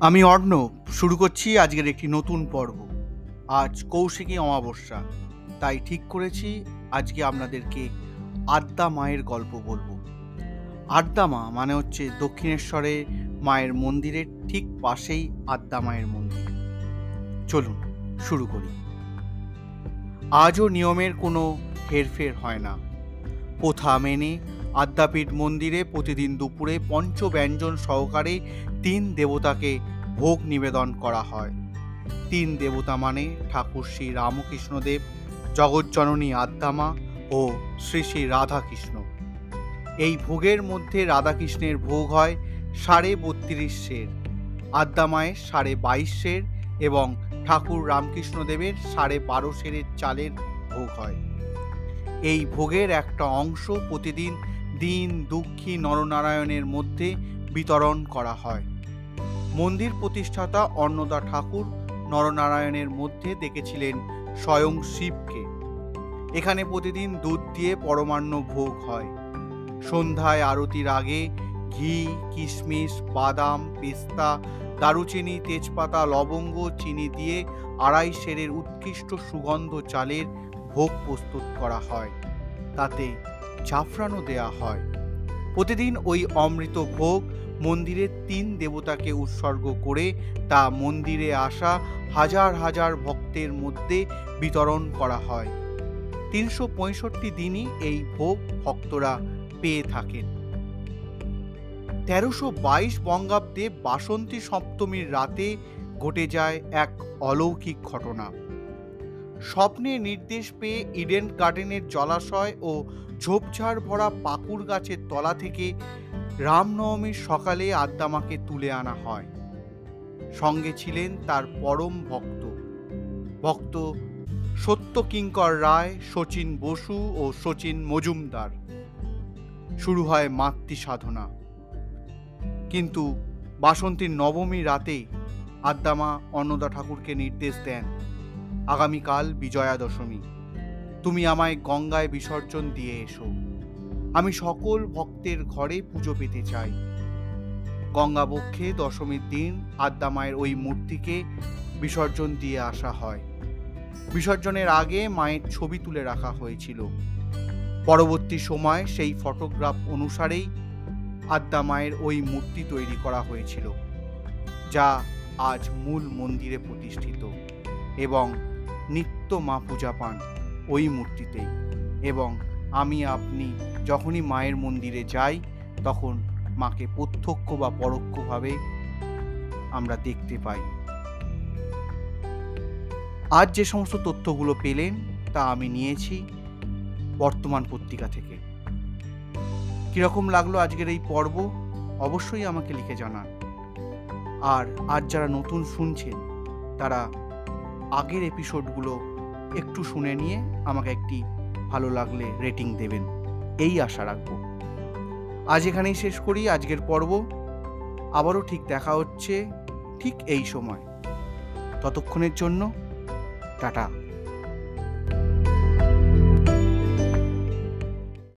আমি অর্ণব, শুরু করছি আজকের একটি নতুন পর্ব। আজ কৌশিকী অমাবস্যা, তাই ঠিক করেছি আজকে আপনাদেরকে আদ্যা মায়ের গল্প বলব। আদ্যা মা মানে হচ্ছে দক্ষিণেশ্বরে মায়ের মন্দিরের ঠিক পাশেই আদ্যা মায়ের মন্দির। চলুন, শুরু করি। আজও নিয়মের কোনো হেরফের হয় না। প্রথা মেনে আদ্যাপীঠ মন্দিরে প্রতিদিন দুপুরে পঞ্চব্যঞ্জন সহকারে তিন দেবতাকে ভোগ নিবেদন করা হয়। তিন দেবতা মানে ঠাকুর শ্রী রামকৃষ্ণদেব, জগজ্জননী আদ্যামা ও শ্রী শ্রী রাধাকৃষ্ণ। এই ভোগের মধ্যে রাধাকৃষ্ণের ভোগ হয় সাড়ে বত্রিশ সের, আদ্যামায়ের সাড়ে বাইশ সের এবং ঠাকুর রামকৃষ্ণদেবের সাড়ে বারো সেরের চালের ভোগ হয়। এই ভোগের একটা অংশ প্রতিদিন দিন দুঃখী নরনারায়ণের মধ্যে বিতরণ করা হয়। মন্দির প্রতিষ্ঠাতা অন্নদা ঠাকুর নরনারায়ণের মধ্যে দেখেছিলেন স্বয়ং শিবকে। এখানে প্রতিদিন দুধ দিয়ে পরমান্ন ভোগ হয়। সন্ধ্যায় আরতির আগে ঘি, কিশমিশ, বাদাম, পেস্তা, দারুচিনি, তেজপাতা, লবঙ্গ, চিনি দিয়ে আড়াই সেরের উৎকৃষ্ট সুগন্ধ চালের ভোগ প্রস্তুত করা হয়। তাতে জাফরানও দেয়া হয়। প্রতিদিন ওই অমৃত ভোগ মন্দিরের তিন দেবতাকে উৎসর্গ করে তা মন্দিরে আসা হাজার হাজার ভক্তের মধ্যে বিতরণ করা হয়। তিনশো পঁয়ষট্টি দিনই এই ভোগ ভক্তরা পেয়ে থাকেন। তেরোশো বাইশ বঙ্গাব্দে বাসন্তী সপ্তমীর রাতে ঘটে যায় এক অলৌকিক ঘটনা। স্বপ্নে নির্দেশ পেয়ে ইডেন গার্ডেনের জলাশয় ও ঝোপঝাড় ভরা পাকুড় গাছের তলা থেকে রামনবমীর সকালে আদ্দামাকে তুলে আনা হয়। সঙ্গে ছিলেন তার পরম ভক্ত। ভক্ত সত্য কিঙ্কর রায়, শচীন বসু ও শচীন মজুমদার। শুরু হয় মাতৃ সাধনা। কিন্তু বাসন্তীর নবমী রাতে আদ্দামা অন্নদা ঠাকুরকে নির্দেশ দেন। আগামীকাল বিজয়া দশমী তুমি আমায় গঙ্গায় বিসর্জন দিয়ে এসো। আমি সকল ভক্তের ঘরে পুজো পেতে চাই। গঙ্গাবক্ষে দশমীর দিন আদ্যা মায়ের ওই মূর্তিকে বিসর্জন দিয়ে আসা হয়। বিসর্জনের আগে মায়ের ছবি তুলে রাখা হয়েছিল। পরবর্তী সময় সেই ফটোগ্রাফ অনুসারেই আদ্যা মায়ের ওই মূর্তি তৈরি করা হয়েছিল, যা আজ মূল মন্দিরে প্রতিষ্ঠিত এবং নিত্য মা পূজা পান ওই মূর্তিতেই। এবং আমি আপনি যখনই মায়ের মন্দিরে যাই, তখন মাকে প্রত্যক্ষ বা পরোক্ষভাবে আমরা দেখতে পাই। আজ যে সমস্ত তথ্যগুলো পেলেন, তা আমি নিয়েছি বর্তমান পত্রিকা থেকে। কীরকম লাগল আজকের এই পর্ব? অবশ্যই আমাকে লিখে জানান। আর আজ যারা নতুন শুনছেন, তারা আগের এপিসোডগুলো একটু শুনে নিয়ে আমাকে একটি ভালো লাগলে রেটিং দেবেন। এই আশা রাখব। আজ এখানেই শেষ করি, আজকের পর্ব। আবারও ঠিক দেখা হচ্ছে ঠিক এই সময়। ততক্ষণের জন্য টাটা।